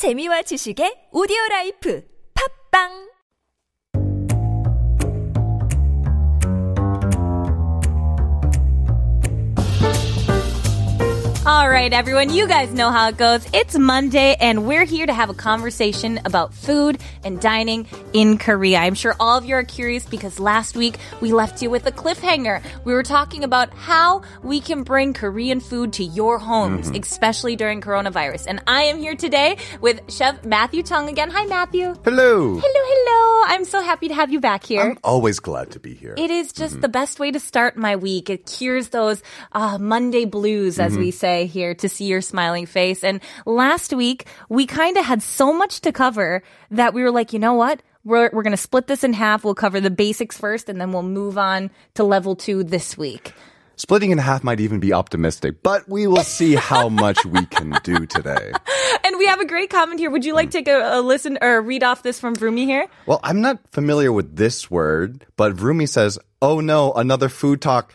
재미와 지식의 오디오 라이프. 팝빵 All right, everyone, you guys know how it goes. It's Monday, and we're here to have a conversation about food and dining in Korea. I'm sure all of you are curious because last week we left you with a cliffhanger. We were talking about how we can bring Korean food to your homes, mm-hmm. especially during coronavirus. And I am here today with Chef Matthew Chung again. Hi, Matthew. Hello. Hello, hello. I'm so happy to have you back here. I'm always glad to be here. It is just mm-hmm. the best way to start my week. It cures those uh, Monday blues, as mm-hmm. we say here, to see your smiling face. And last week, we kind of had so much to cover that we were like, you know what? We're, we're going to split this in half. We'll cover the basics first, and then we'll move on to level two this week. Splitting in half might even be optimistic, but we will see how much we can do today. And we have a great comment here. Would you like to take a, a listen or read off this from Vroomy here? Well, I'm not familiar with this word, but Rumi says, oh no, another food talk.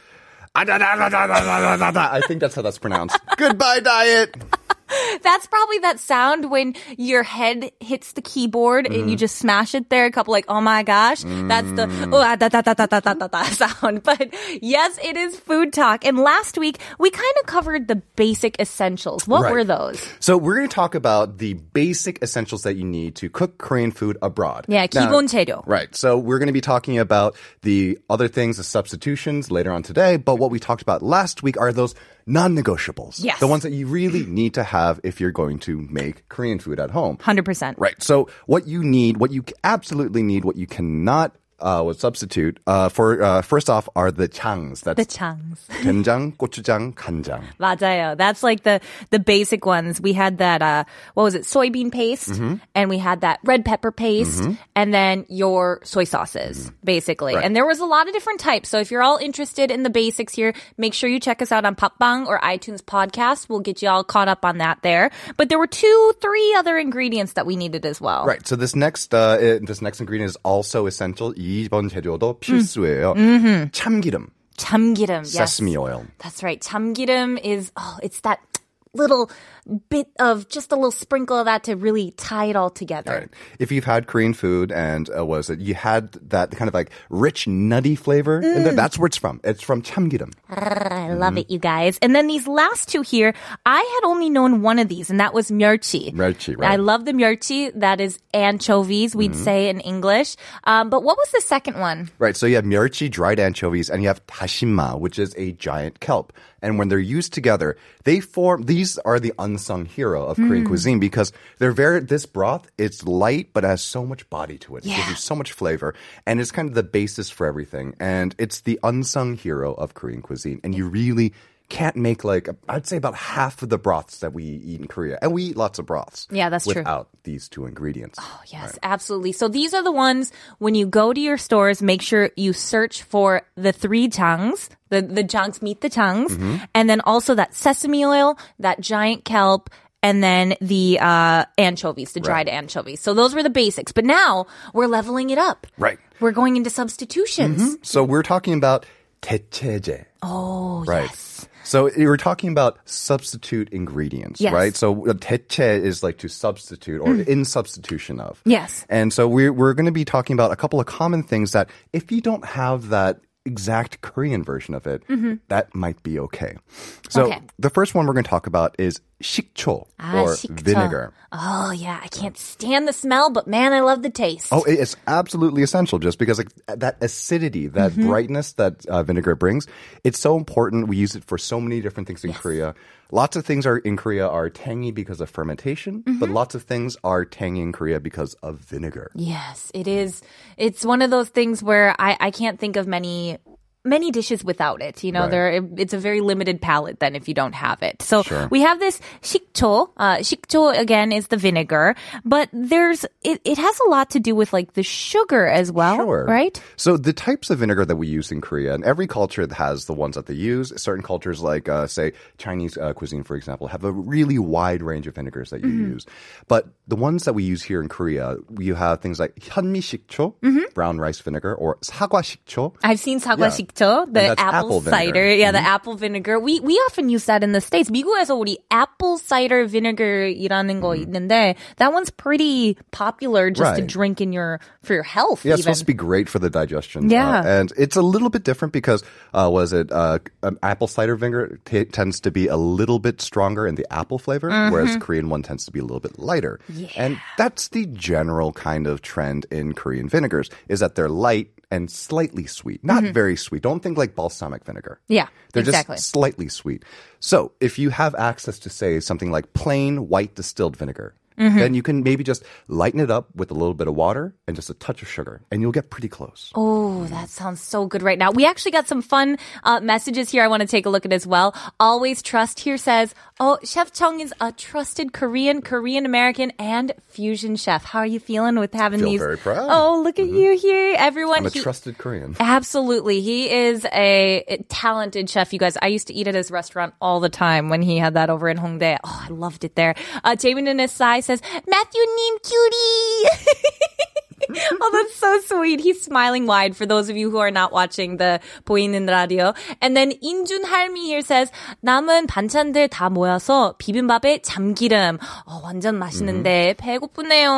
I think that's how that's pronounced. Goodbye, diet. That's probably that sound when your head hits the keyboard mm. and you mm-hmm. just smash it there a couple like oh my gosh. Mm. That's the mm. oh ah, da, da, da, da, da, da, da sound. But yes, it is food talk. And last week we kind of covered the basic essentials. What right. were those? So we're going to talk about the basic essentials that you need to cook Korean food abroad. Yeah, 기본 재료. Right. So we're going to be talking about the other things, the substitutions later on today, but what we talked about last week are those non-negotiables. Yes. The ones that you really need to have if you're going to make Korean food at home. 100%. Right. So what you need, what you absolutely need, what you cannot uh, would substitute uh, for uh, first off are the changs. That's The changs. 된장, 고추장, 간장. 맞아요. That's like the the basic ones. We had that uh what was it? Soybean paste Mm-hmm. and we had that red pepper paste and then your soy sauces basically. Mm-hmm. Right. And there was a lot of different types. So if you're all interested in the basics here, make sure you check us out on Popbang or iTunes podcast. We'll get you all caught up on that there. But there were two, three other ingredients that we needed as well. Right. So this next uh, i- this next ingredient is also essential. 2번 재료도 필수예요. 참기름, 참기름. Yes. sesame oil. That's right. 참기름 is oh, it's that little bit of just a little sprinkle of that to really tie it all together. All right. If you've had Korean food and uh, was it you had that kind of like rich nutty flavor, mm. that's where it's from. It's from chamgirim. Ah, I love mm-hmm. it, you guys. And then these last two here, I had only known one of these, and that was myeochi. Myeochi, right? I love the myeochi. That is anchovies, we'd mm. say in English. Um, but what was the second one? Right. So you have myeochi, dried anchovies, and you have tashima, which is a giant kelp. And when they're used together, they form. These are the un- unsung hero of Korean hmm. cuisine because they're very. This broth, it's light, but has so much body to it. It gives you so much flavor, and it's kind of the basis for everything. And it's the unsung hero of Korean cuisine. And you really can't make like I'd say about half of the broths that we eat in Korea, and we eat lots of broths. Yeah, that's true. without these two ingredients. Oh, yes, absolutely. So these are the ones when you go to your stores, make sure you search for the three tongues. The the chunks meet the tongues, and then also that sesame oil, that giant kelp, and then the uh, anchovies, the dried anchovies. So those were the basics. But now we're leveling it up. Right. We're going into substitutions. So we're talking about 대체제. Oh, Right. yes. So we're talking about substitute ingredients, Yes. right? So 대체 is like to substitute or in substitution of. Yes. And so we're we're going to be talking about a couple of common things that if you don't have that exact Korean version of it, that might be okay. So Mm-hmm. Okay. the first one we're going to talk about is 식초 Ah, or 식초. vinegar. Oh, yeah. I can't stand the smell, but man, I love the taste. Oh, it- it's absolutely essential just because like, that acidity, that Mm-hmm. brightness that uh, vinegar brings, it's so important. We use it for so many different things in Korea. Lots of things are in Korea are tangy because of fermentation, but Mm-hmm. lots of things are tangy in Korea because of vinegar. Yes, it is. It's one of those things where I, I can't think of many many dishes without it. You know, Right. there it's a very limited palette then if you don't have it. So Sure. we have this 식초. Uh, 식초 again is the vinegar, but there's it, it has a lot to do with like the sugar as well, Sure. right? So the types of vinegar that we use in Korea, and every culture has the ones that they use. Certain cultures, like uh, say Chinese uh, cuisine, for example, have a really wide range of vinegars that you Mm-hmm. use. But the ones that we use here in Korea, you have things like 현미식초, brown rice vinegar, or 사과식초. I've seen Yeah. 사과식초, the And that's apple, apple vinegar. Mm-hmm. cider. Yeah, the apple vinegar. We we often use that in the states. 미국에서 우리 apple cider vinegar이라는 거 있는데 that one's pretty popular just to Mm-hmm. Right. drink in your for your health. Yeah, it's even. supposed to be great for the digestion. Yeah. Uh, and it's a little bit different because, uh, was it, uh, um, apple cider vinegar t- tends to be a little bit stronger in the apple flavor, Mm-hmm. whereas Korean one tends to be a little bit lighter. And that's the general kind of trend in Korean vinegars, is that they're light and slightly sweet. Not very sweet. Don't think like balsamic vinegar. Yeah, They're exactly. just slightly sweet. So if you have access to, say, something like plain white distilled vinegar, Mm-hmm. then you can maybe just lighten it up with a little bit of water and just a touch of sugar, and you'll get pretty close. Oh, that sounds so good right now. We actually got some fun uh, messages here I want to take a look at as well. Always Trust here says, Oh, Chef Chung is a trusted Korean, Korean American, and fusion chef. How are you feeling with having Feel these? very proud. Oh, look at you here. Everyone. I'm a he- trusted Korean. Absolutely. He is a talented chef, you guys. I used to eat at his restaurant all the time when he had that over in Hongdae. Oh, I loved it there. Uh, Jamin in his side says, Matthew Nim cutie. oh, that's so sweet. He's smiling wide for those of you who are not watching the 보이는 radio. And then 인준 할미 here says, 남은 반찬들 다 모여서 비빔밥에 참기름. 어, 완전 맛있는데 배고프네요.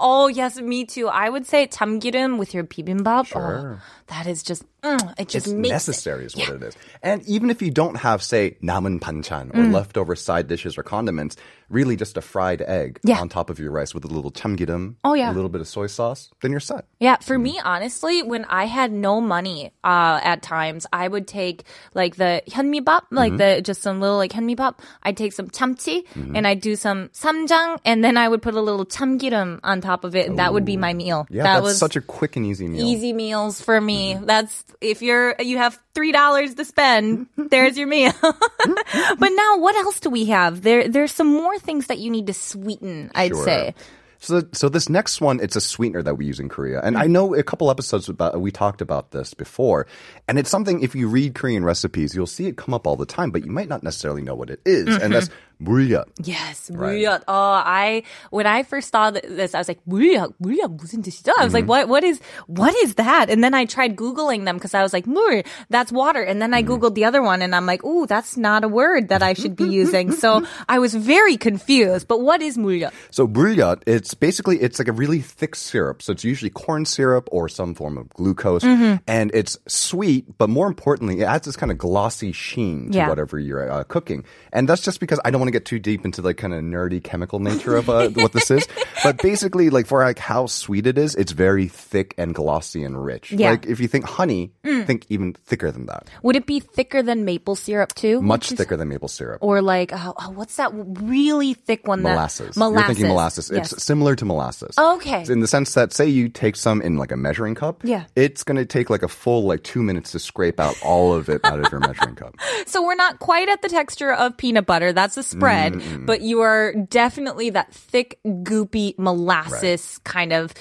Oh, yes, me too. I would say 참기름 with your bibimbap. Sure. Oh, that is just, mm, it just It's makes it- necessary, is what it is. And even if you don't have, say, nam은 banchan or Mm. leftover side dishes or condiments, really just a fried egg Yeah. on top of your rice with a little chamgiram, Oh, yeah. a little bit of soy sauce, then you're set. Yeah, for me, honestly, when I had no money, uh, at times, I would take like the 현미밥, like the just some little like 현미밥. I'd take some 참치 and I'd do some samjang, and then I would put a little 참기름 on top of it, and that would be my meal. Yeah, that that's was such a quick and easy meal. easy meals for me. That's if you're you have three dollars to spend, there's your meal. but now, what else do we have? There, there's some more things that you need to sweeten. I'd Sure. say. So, so this next one, it's a sweetener that we use in Korea, and I mm. know a couple episodes about we talked about this before, and it's something if you read Korean recipes, you'll see it come up all the time, but you might not necessarily know what it is, and that's mm-hmm. 물엿. Yes, Right. 물엿. Oh, I when I first saw th- this, I was like, 물엿, 물엿 무슨 뜻이죠? I was like, Mm-hmm. what, what is, what is that? And then I tried googling them because I was like, 물, that's water. And then I Mm-hmm. googled the other one, and I'm like, ooh, that's not a word that I should be using. So I was very confused. But what is 물엿? So 물엿, it's basically it's like a really thick syrup. So it's usually corn syrup or some form of glucose, Mm-hmm. and it's sweet, but more importantly, it adds this kind of glossy sheen to Yeah. whatever you're uh, cooking. And that's just because I don't want to get too deep into the kind of nerdy chemical nature of uh, what this is. But basically, like for like how sweet it is, it's very thick and glossy and rich. Yeah. Mm. Like if you think honey, think even thicker than that. Would it be thicker than maple syrup too? Much thicker than maple syrup. Or like, oh, oh, what's that really thick one? molasses. That, molasses. You're thinking molasses. Yes. It's similar to molasses. Okay. It's in the sense that, say you take some in like a measuring cup. Yeah. It's going to take like a full like two minutes to scrape out all of it out of your measuring cup. So we're not quite at the texture of peanut butter. That's a spread, but you are definitely that thick, goopy molasses kind of.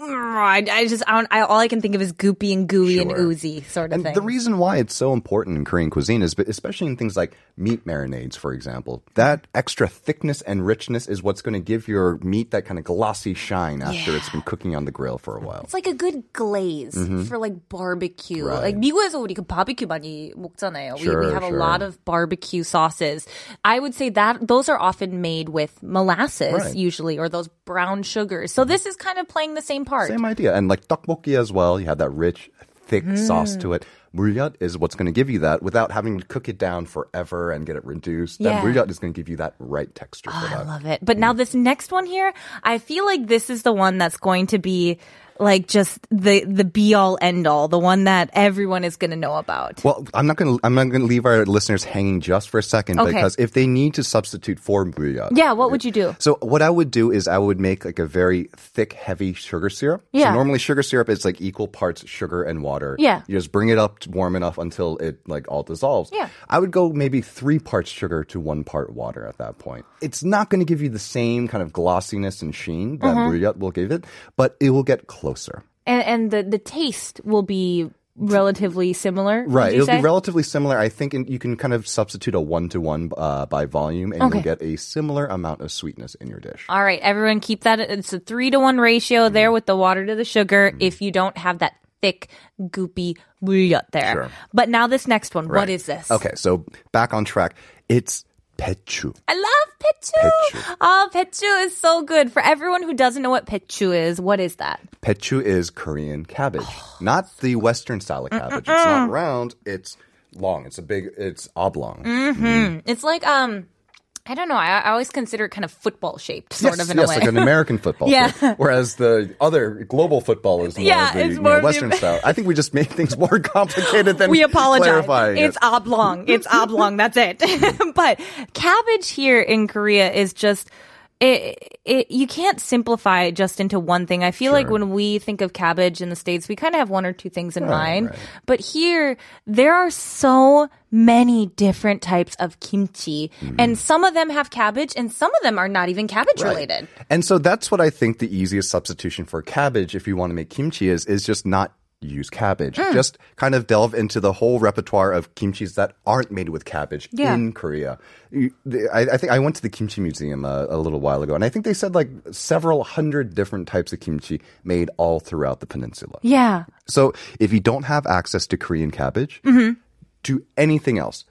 I, I just I don't, I, all I can think of is goopy and gooey and Sure. oozy sort of And thing. the reason why it's so important in Korean cuisine is, but especially in things like meat marinades, for example, that extra thickness and richness is what's going to give your meat that kind of glossy shine after it's been cooking on the grill for a while. it's like a good glaze for like barbecue. Mm-hmm. Right. Like 미국에서 우리 그 barbecue 많이 먹잖아요. we, we Sure, have a sure. lot of barbecue sauces. I would say that those are often made with molasses Right. Mm-hmm. usually or those brown sugars. So this is kind of playing the same part. Same idea. And like tteokbokki as well, you have that rich, thick mm. sauce to it. Muryat is what's going to give you that without having to cook it down forever and get it reduced. Yeah. Muryat is going to give you that right texture oh, for Oh, I love it. But now mm. this next one here, I feel like this is the one that's going to be like just the the be all end all, the one that everyone is going to know about. Well, I'm not going to I'm not going to leave our listeners hanging just for a second Okay. because if they need to substitute for muryat. yeah, what would you do? So what I would do is I would make like a very thick, heavy sugar syrup. Yeah. So normally sugar syrup is like equal parts sugar and water. Yeah. You just bring it up warm enough until it like all dissolves. Yeah. I would go maybe three parts sugar to one part water at that point. It's not going to give you the same kind of glossiness and sheen that mm-hmm. muryat will give it, but it will get closer. And and the the taste will be relatively similar. Right, it'll say? be relatively similar. I think in, you can kind of substitute a one to one by volume, and Okay. you'll get a similar amount of sweetness in your dish. All right, everyone keep that. It's a three to one ratio there Mm-hmm. with the water to the sugar if you don't have that thick, goopy muryat there. Sure. But now this next one, what Right. is this? Okay, so back on track. It's pechu. I love pechu. Pechu. Oh, pechu is so good. For everyone who doesn't know what pechu is, what is that? Pechu is Korean cabbage, not the Western style of cabbage. It's not round. It's long. It's a big. It's oblong. It's like um I don't know. I, I always consider it kind of football shaped, sort yes, of in yes, a way. like an American football. Yeah. shape. Whereas the other global football is more Yeah, of the it's more know, of the- Western style. I think we just make things more complicated than we apologize. clarifying It's it. oblong. It's oblong. That's it. but cabbage here in Korea is just. It, it, you can't simplify it just into one thing. I feel like when we think of cabbage in the States, we kind of have one or two things in Right, mind. right. But here, there are so many different types of kimchi. Mm-hmm. And some of them have cabbage and some of them are not even cabbage Right. related. And so that's what I think the easiest substitution for cabbage, if you want to make kimchi, is is just not use cabbage. Hmm. Just kind of delve into the whole repertoire of kimchis that aren't made with cabbage Yeah. in Korea. I, I think I went to the kimchi museum a, a little while ago, and I think they said like several hundred different types of kimchi made all throughout the peninsula. Yeah. So if you don't have access to Korean cabbage, Mm-hmm. do anything else.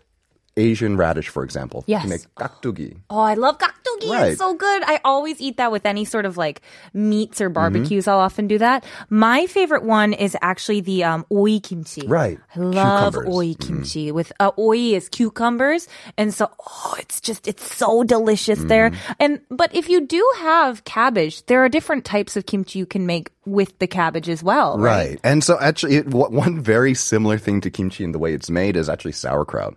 Asian radish, for example, Yes. to make gakdugi. Oh, I love gakdugi. Right. It's so good. I always eat that with any sort of like meats Mm-hmm. or barbecues. I'll often do that. My favorite one is actually the um, oi kimchi. Right. I love Cucumbers. Mm-hmm. oi kimchi. With uh, oi is cucumbers, and so oh, it's just it's so delicious there. Mm-hmm. And but if you do have cabbage, there are different types of kimchi you can make with the cabbage as well. Right. Right. And so actually, it, one very similar thing to kimchi in the way it's made is actually sauerkraut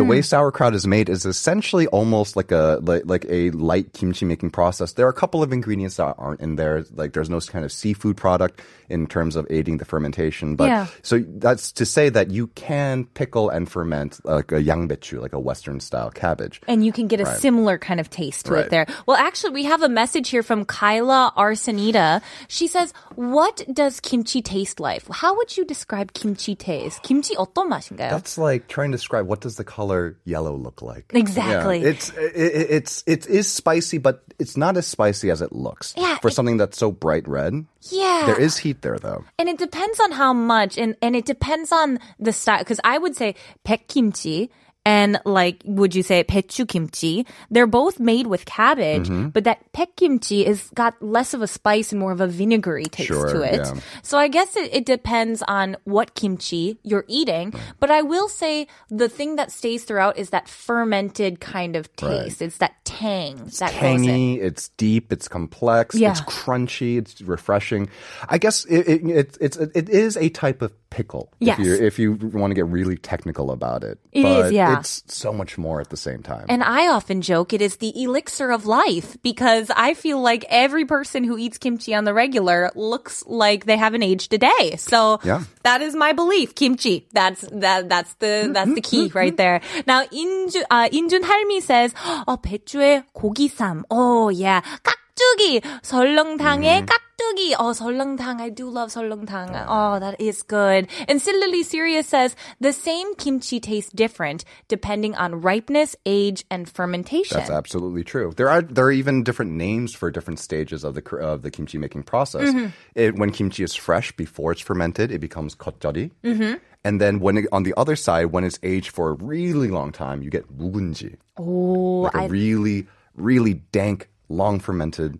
The way sauerkraut is made is essentially almost like a like, like a light kimchi making process. There are a couple of ingredients that aren't in there. Like there's no kind of seafood product in terms of aiding the fermentation. But Yeah. so that's to say that you can pickle and ferment like a yangbechu, like a Western style cabbage. and you can get a similar kind of taste to it Right. there. Well, actually, we have a message here from Kyla Arsenita. She says, "What does kimchi taste like? How would you describe kimchi taste? 김치 어떤 맛인가요?" That's like trying to describe what does the color color yellow look like? Exactly. Yeah, it's it, it's it is spicy, but it's not as spicy as it looks. Yeah, for it, something that's so bright red. Yeah. There is heat there though. And it depends on how much and and it depends on the style cuz I would say pek kimchi and like, would you say pechu kimchi? They're both made with cabbage, Mm-hmm. but that pek kimchi is got less of a spice and more of a vinegary taste Sure, to it. yeah. So I guess it, it depends on what kimchi you're eating. But I will say the thing that stays throughout is that fermented kind of taste. It's that tang It's that. Tangy, it's deep, it's complex, Yeah. it's crunchy, it's refreshing. I guess it, it, it's it's it is a type of pickle. Yes. If you if you want to get really technical about it. It but is, yeah. It's so much more at the same time. And I often joke it is the elixir of life because I feel like every person who eats kimchi on the regular looks like they haven't aged a day. So Yeah. that is my belief. Kimchi. That's that that's the that's the key right there. Now 인준 uh, 인준 할미 says, 어 배추에 고기쌈. Oh yeah. 깍두기 설렁탕에 깍 두기. Oh 설렁탕. I do love 설렁탕. Oh that is good. And Silly Serious says the same kimchi tastes different depending on ripeness, age, and fermentation. That's absolutely true. There are there are even different names for different stages of the kr- of the kimchi making process. Mm-hmm. It, when kimchi is fresh before it's fermented, it becomes 겉절이. Mm-hmm. And then when it, on the other side, when it's aged for a really long time, you get 묵은지, oh, like a I really really dank, long fermented.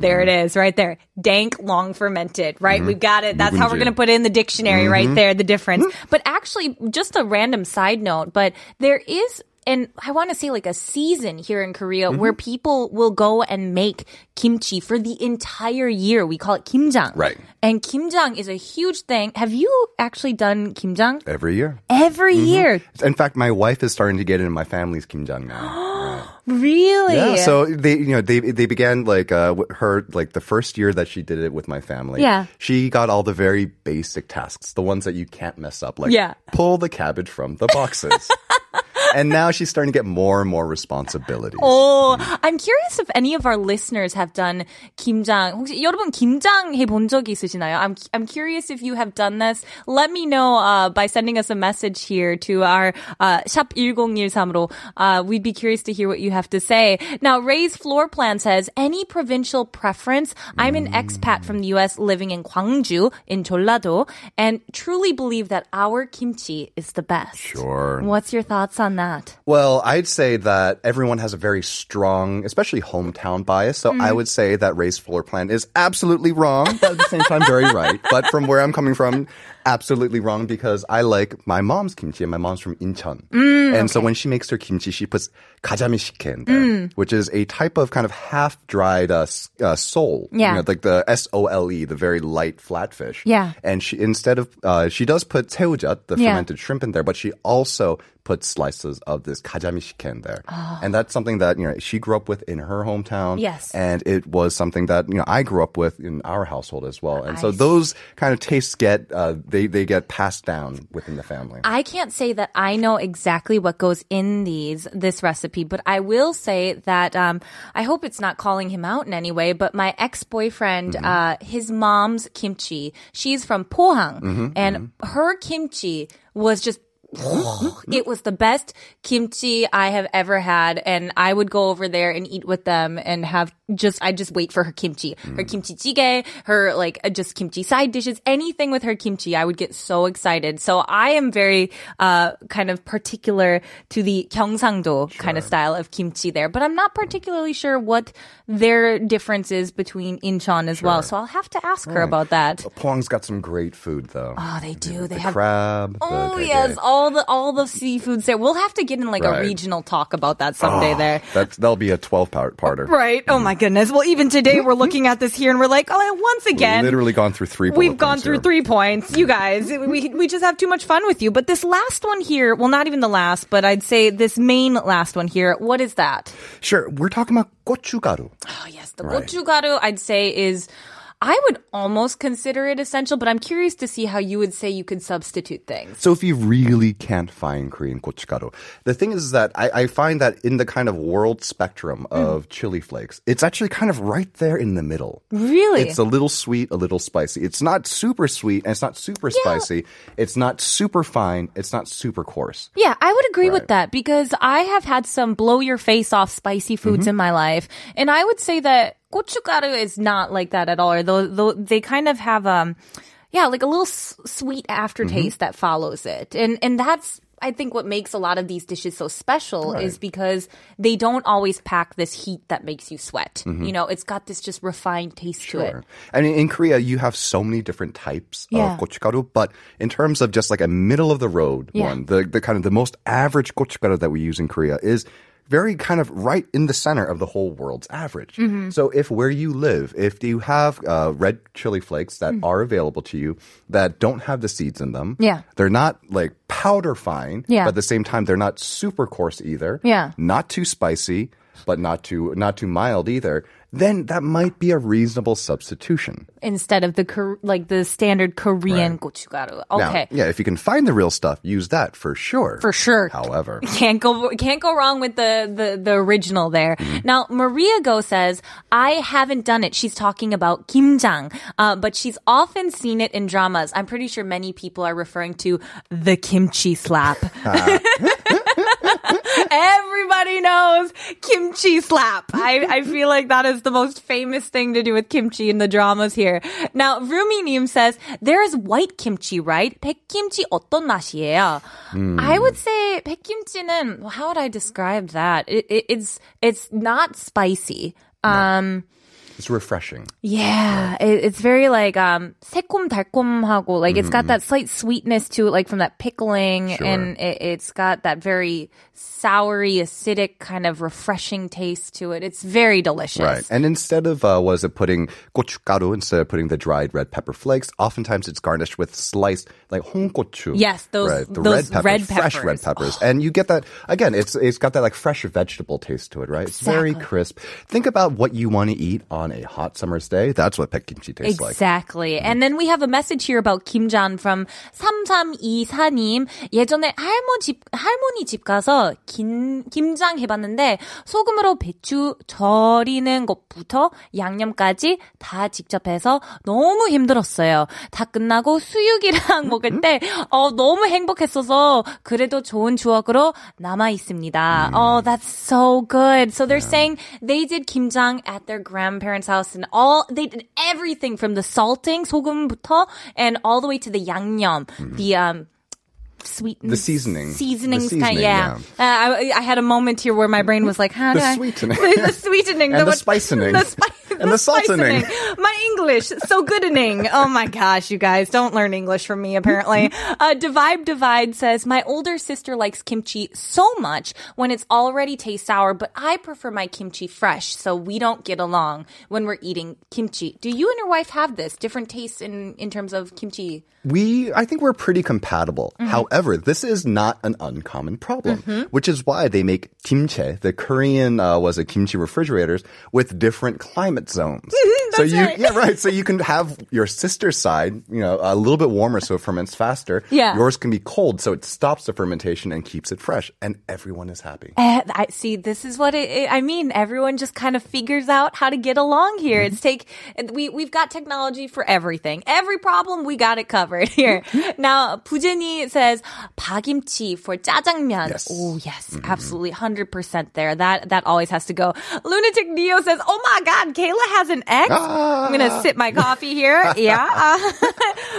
there it is, right there. Dank, long fermented, right? Mm-hmm. We've got it. That's how we're going to put it in the dictionary, mm-hmm. right there, the difference. Mm-hmm. But actually, just a random side note, but there is and I want to say like a season here in Korea where people will go and make kimchi for the entire year. We call it kimjang. Right. And kimjang is a huge thing. Have you actually done kimjang? Every year. Every year. In fact, my wife is starting to get into my family's kimjang now. Really? Yeah, so they, you know, they they began like uh, her like the first year that she did it with my family. Yeah. she got all the very basic tasks, the ones that you can't mess up, like Yeah. pull the cabbage from the boxes. and now she's starting to get more and more responsibilities. Oh, I'm curious if any of our listeners have done 김장. 혹시 여러분 김장 해본 적 있으시나요? I'm I'm curious if you have done this. Let me know uh, by sending us a message here to our uh, 샵 1013으로. Uh, we'd be curious to hear what you have to say. Now, Ray's floor plan says any provincial preference. I'm an expat from the U.S. living in Gwangju in Jeollado, and truly believe that our kimchi is the best. Sure. What's your thoughts on that? Well, I'd say that everyone has a very strong, especially hometown bias. So I mm-hmm. would say that Ray's floor plan is absolutely wrong, but at the same time, very right. But from where I'm coming from, absolutely wrong because I like my mom's kimchi and my mom's from Incheon. Mm, and okay. so when she makes her kimchi, she puts kajamishiken in there, mm. which is a type of kind of half dried uh, uh, sole. Yeah. You know, like the S O L E, the very light flatfish. Yeah. And she, instead of, uh, she does put teujat, the yeah. fermented shrimp in there, but she also put slices of this kajamishiken in there. Oh. And that's something that, you know, she grew up with in her hometown. Yes. And it was something that, you know, I grew up with in our household as well. And I so see. those kind of tastes get, uh, they, they get passed down within the family. I can't say that I know exactly what goes in these this recipe, but I will say that um, I hope it's not calling him out in any way. But my ex boyfriend, uh, his mom's kimchi, she's from Pohang, and her kimchi was just. It was the best kimchi I have ever had, and I would go over there and eat with them and have just I just wait for her kimchi, her kimchi jjigae, her like uh, just kimchi side dishes, anything with her kimchi. I would get so excited. So I am very uh, kind of particular to the gyeongsangdo kind of style of kimchi there, but I'm not particularly sure what their difference is between Incheon as well. So I'll have to ask her about that. Pohang's got some great food though. Oh, they do. They the have crab. Oh the- yes, the- all the all the seafoods there. We'll have to get in like a regional talk about that someday Oh, there. That's, that'll be a 12 part parter. Right. Oh my goodness. Well, even today we're looking at this here and we're like, oh, once again, Literally gone through three we've gone through here. three points. You guys, we we just have too much fun with you. But this last one here, well, not even the last, but I'd say this main last one here. What is that? Sure. We're talking about gochugaru. Oh yes, the Right. gochugaru. I'd say is. I would almost consider it essential, but I'm curious to see how you would say you could substitute things. So if you really can't find Korean gochugaru, the thing is that I, I find that in the kind of world spectrum Mm. of chili flakes, it's actually kind of right there in the middle. Really? It's a little sweet, a little spicy. It's not super sweet and it's not super spicy. It's not super fine. It's not super coarse. Yeah, I would agree with that because I have had some blow your face off spicy foods Mm-hmm. in my life. And I would say that gochugaru is not like that at all. Or though, they kind of have um yeah, like a little s- sweet aftertaste Mm-hmm. that follows it. And and that's I think what makes a lot of these dishes so special is because they don't always pack this heat that makes you sweat. You know, it's got this just refined taste to it. Mm-hmm. Sure. And in, in Korea, you have so many different types Yeah. of gochugaru, but in terms of just like a middle of the road Yeah. one, the, the kind of the most average gochugaru that we use in Korea is very kind of right in the center of the whole world's average. Mm-hmm. So if where you live, if you have uh, red chili flakes that are available to you that don't have the seeds in them. Yeah. they're not like powder fine, Yeah. but at the same time they're not super coarse either, Yeah. not too spicy, but not too not too mild either. Then that might be a reasonable substitution. Instead of the like the standard Korean gochugaru. Now, Okay. yeah, if you can find the real stuff, use that for sure. For sure. However, Can't go can't go wrong with the the, the original there. Mm-hmm. Now Maria Go says I haven't done it. She's talking about kimjang, uh, but she's often seen it in dramas. I'm pretty sure many people are referring to the kimchi slap. Everybody knows kimchi slap. I, I feel like that is the most famous thing to do with kimchi in the dramas here. Now, Rumi Neem says, there is white kimchi, right? 백김치 어떤 맛이에요? I would say 백김치는, well, how would I describe that? It, it, it's, it's not spicy. Um, it's refreshing. yeah, it, it's very like um 새콤달콤하고 like it's got that slight sweetness to it, like from that pickling, Sure. and it, it's got that very soury, acidic kind of refreshing taste to it. It's very delicious. Right. And instead of, uh, was it putting gochugaru, instead of putting the dried red pepper flakes, oftentimes it's garnished with sliced, like hongochu. Yes, those- right, the those red peppers, red fresh peppers. red peppers. And you get that, again, it's it's got that like fresh vegetable taste to it, right? It's very Exactly. crisp. Think about what you want to eat on on a hot summer's day. That's what 백김치 tastes like. Exactly. And then we have a message here about 김장 from 3324님. 예전에 할머 집, 할머니 집 가서 김, 김장 해봤는데 소금으로 배추 절이는 것부터 양념까지 다 직접 해서 너무 힘들었어요. 다 끝나고 수육이랑 먹을 때, 어, 너무 행복했어서 그래도 좋은 추억으로 남아 있습니다. Oh, that's so good. So they're saying they did 김장 at their grandparents' house and all, they did everything from the salting, 소금부터, and all the way to the 양념, the, um, sweet The seasoning. seasonings The kind seasoning, yeah, Uh, I, I had a moment here where my brain was like how The do I sweetening. the sweetening And the what- spicening. the, spi- And the saltening. my English so goodening oh my gosh you guys don't learn English from me apparently uh, Divide Divide says my older sister likes kimchi so much when it's already taste sour but I prefer my kimchi fresh so we don't get along when we're eating kimchi do you and your wife have this different tastes in in terms of kimchi We, I think we're pretty compatible. Mm-hmm. However, this is not an uncommon problem, which is why they make kimchi, the Korean, uh, was it kimchi refrigerators with different climate zones. so you, right. yeah, right. So you can have your sister's side, you know, a little bit warmer so it ferments faster. Yeah. Yours can be cold so it stops the fermentation and keeps it fresh. And everyone is happy. Eh, I see. This is what it, I mean. Everyone just kind of figures out how to get along here. It's take we we've got technology for everything. Every problem we got it covered here. now, Pujeni says 박imchi for jjajangmyeon. Yes. Oh yes, mm-hmm. absolutely, hundred percent there. That that always has to go. Lunatic Neo says, "Oh my God, Kayla has an ex." Ah. I'm gonna sip my coffee here. yeah, uh,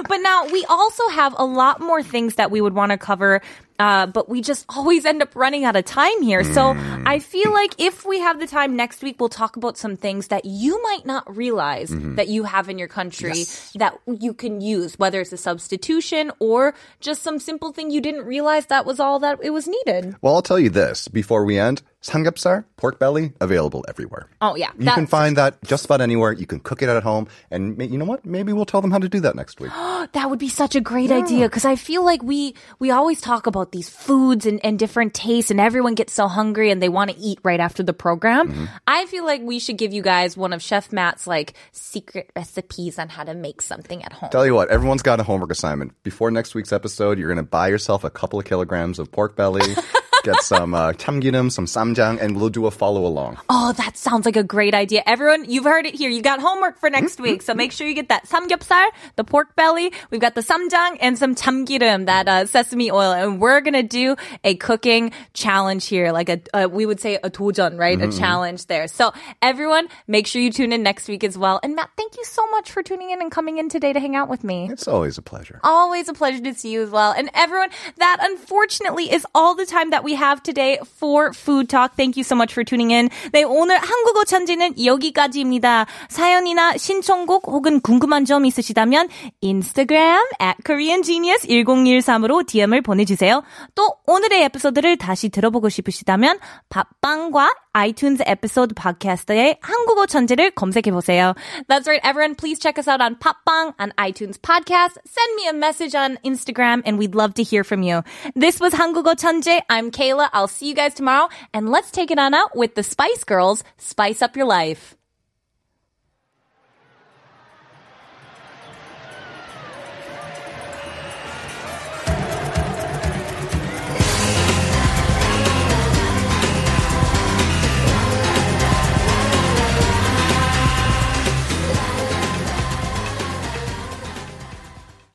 but now we also have a lot more things that we would want to cover uh, but we just always end up running out of time here. So I feel like if we have the time next week, we'll talk about some things that you might not realize that you have in your country that you can use, whether it's a substitution or just some simple thing you didn't realize that was all that it was needed. Well, I'll tell you this before we end. Samgyeopsal, pork belly, available everywhere. Oh, yeah. You can find that just about anywhere. You can cook it at home. And you know what? Maybe we'll tell them how to do that next week. That would be such a great idea because I feel like we we always talk about these foods and, and different tastes and everyone gets so hungry and they want to eat right after the program. Mm-hmm. I feel like we should give you guys one of Chef Matt's like secret recipes on how to make something at home. Tell you what, everyone's got a homework assignment. Before next week's episode, you're going to buy yourself a couple of kilograms of pork belly, get some uh, some samjang, and we'll do a follow along. Oh, that sounds like a great idea. Everyone, you've heard it here. You got homework for next week. So make sure you get that samgyeopsal, the pork belly. We've got the samjang and some chamgirim, that uh, sesame oil. And we're going to do a cooking challenge here. Like a, uh, we would say a 도전, right? A challenge there. So everyone, make sure you tune in next week as well. And Matt, thank you so much for tuning in and coming in today to hang out with me. It's always a pleasure. Always a pleasure to see you as well. And everyone, that unfortunately is all the time that we have today for Food Talk. Thank you so much for tuning in. 네, 오늘 한국어 천재는 여기까지입니다. 사연이나 신청곡 혹은 궁금한 점 있으시다면 인스타그램 at koreangenius1013으로 DM을 보내주세요. 또 오늘의 에피소드를 다시 들어보고 싶으시다면 팟빵과 iTunes episode 팟캐스트의 한국어 천재를 검색해 보세요. That's right, everyone. Please check us out on 팟빵, on iTunes podcast. Send me a message on Instagram, and we'd love to hear from you. This was 한국어 천재. I'm Kayla. I'll see you guys tomorrow, and let's take it on out with the Spice Girls. Spice up your life.